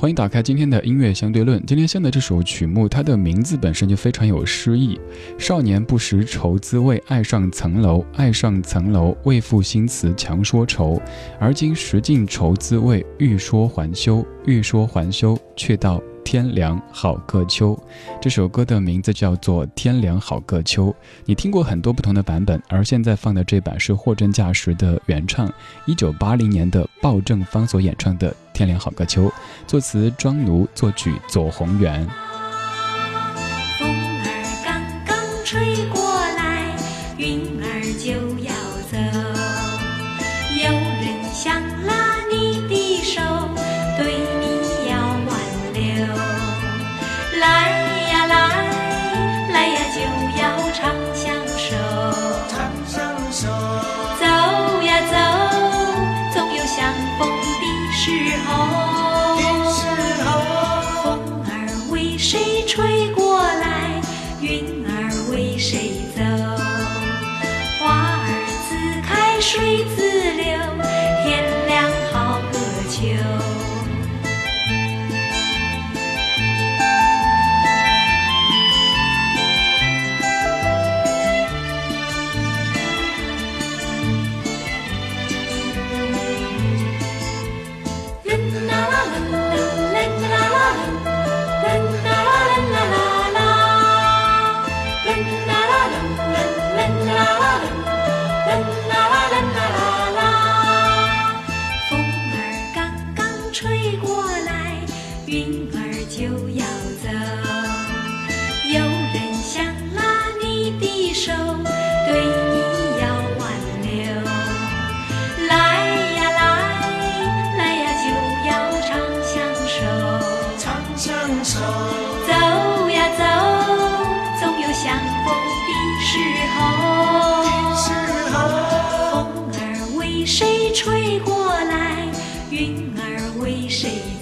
欢迎打开今天的音乐相对论。今天先的这首曲目，它的名字本身就非常有诗意。少年不识愁滋味，爱上层楼，爱上层楼，为赋新词强说愁。而今识尽愁滋味，欲说还休，欲说还休，却道。天凉好个秋，这首歌的名字叫做《天凉好个秋》。你听过很多不同的版本，而现在放的这版是货真价实的原唱，一九八零年的鲍正芳所演唱的《天凉好个秋》，作词庄奴，作曲左宏元。风儿刚刚吹过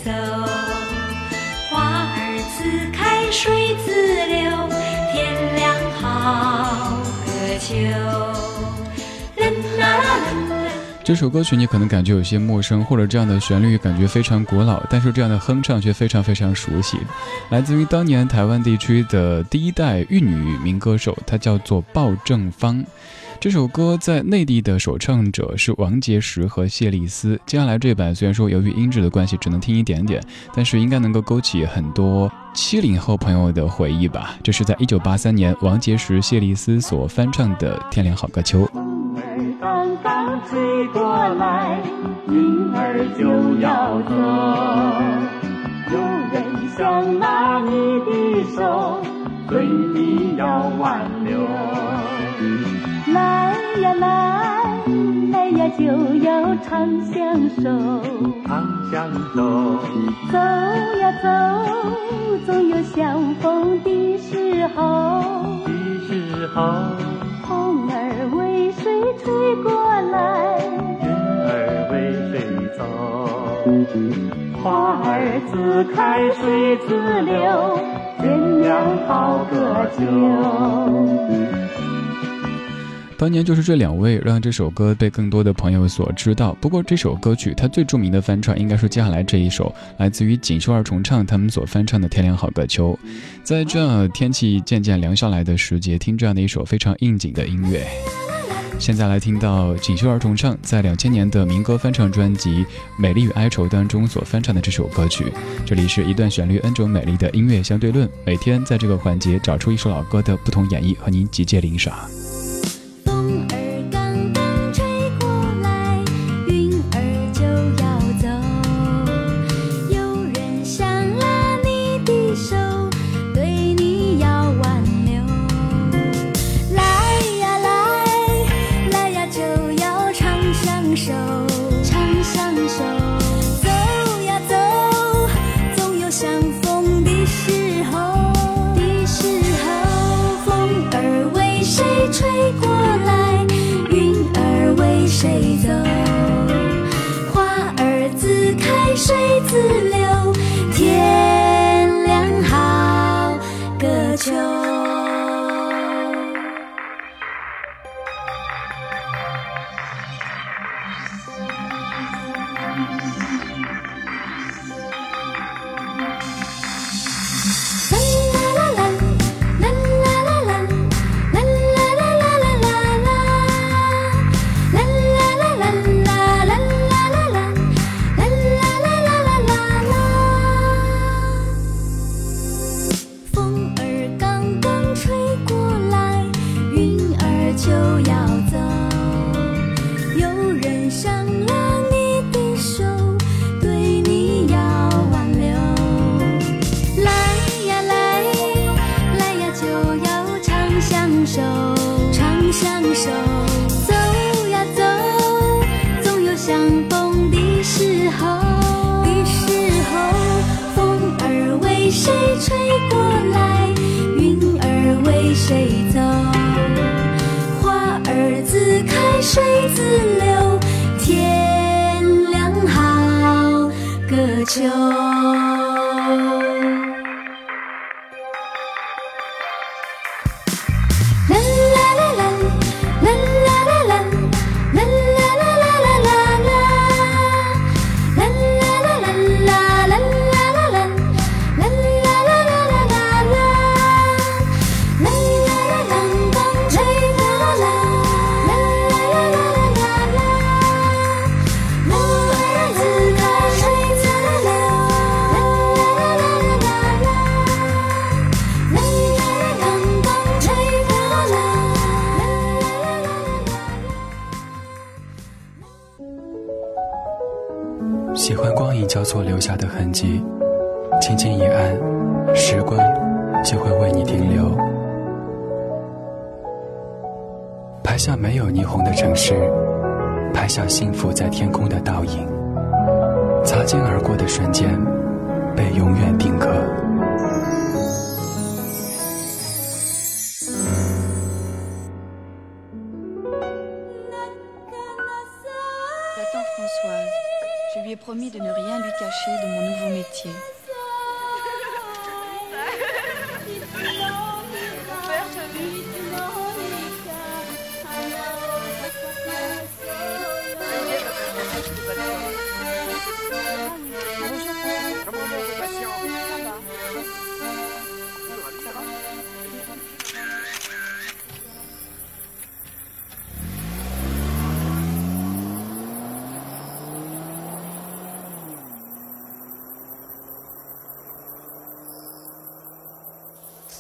走。花儿自开，水自流，天凉好个秋。这首歌曲你可能感觉有些陌生，或者这样的旋律感觉非常古老，但是这样的哼唱却非常非常熟悉，来自于当年台湾地区的第一代玉女民歌手，她叫做鲍正芳。这首歌在内地的首唱者是王杰石和谢丽斯。接下来这版虽然说由于音质的关系只能听一点点，但是应该能够勾起很多七零后朋友的回忆吧。这是在一九八三年王杰石、谢丽斯所翻唱的《天凉好个秋》。风吹过来，云儿就要走，有人想拉你的手，对你要挽留。来呀来，来呀就要长相守，长相守。走呀走，总有相逢的时候。的时候，风儿为谁吹过来？云儿为谁走？花儿自开水自流，鸳鸯好个秋。当年就是这两位让这首歌被更多的朋友所知道。不过这首歌曲它最著名的翻唱应该是接下来这一首，来自于锦绣二重唱他们所翻唱的《天凉好个秋》。在这天气渐渐凉下来的时节，听这样的一首非常应景的音乐。现在来听到锦绣二重唱在两千年的民歌翻唱专辑《美丽与哀愁》当中所翻唱的这首歌曲。这里是一段旋律 N 种美丽的音乐相对论，每天在这个环节找出一首老歌的不同演绎，和您集结领赏。走有人想拉你的手对你要挽留来呀来来呀就要长相守长相守走呀走。总有相逢的时候的时候风儿为谁吹过来云儿为谁走水自流，天凉好个秋。喜欢光影交错留下的痕迹，轻轻一按，时光就会为你停留。拍下没有霓虹的城市，拍下幸福在天空的倒影，擦肩而过的瞬间，被永远定格。de mon nouveau métier.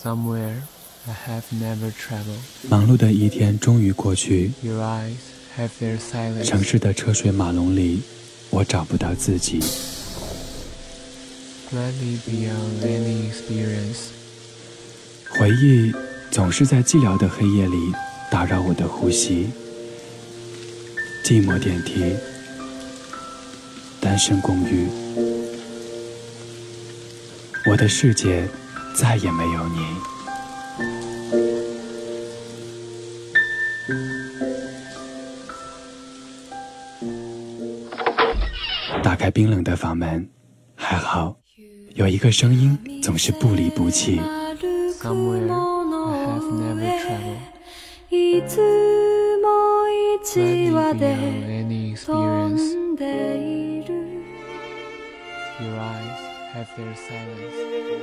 Somewhere I have never traveled. 忙碌的一天终于过去，Your eyes have their silence. 城市的车水马龙里，我找不到自己。Let me beyond any experience. 回忆总是在寂寥的黑夜里打扰我的呼吸。寂寞电梯，单身公寓，我的世界再也没有你。打开冰冷的房门，还好有一个声音总是不离不弃。 Somewhere I have never traveled. いつも Let 一 me 話 beyond で any 飛 experience. んでいる Your eyes have their silence.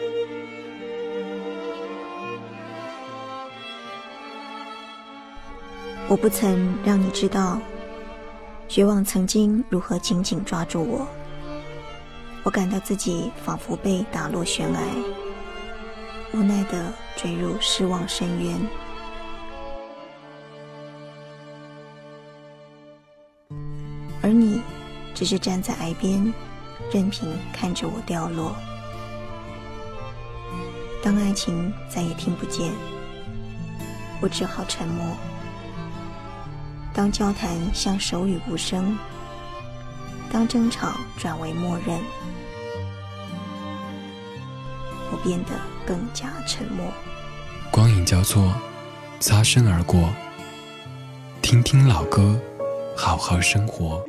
我不曾让你知道，绝望曾经如何紧紧抓住我。我感到自己仿佛被打落悬崖，无奈地坠入失望深渊。而你，只是站在崖边，任凭看着我掉落。当爱情再也听不见，我只好沉默。当交谈像手语无声，当争吵转为默认，我变得更加沉默。光影交错，擦身而过。听听老歌，好好生活。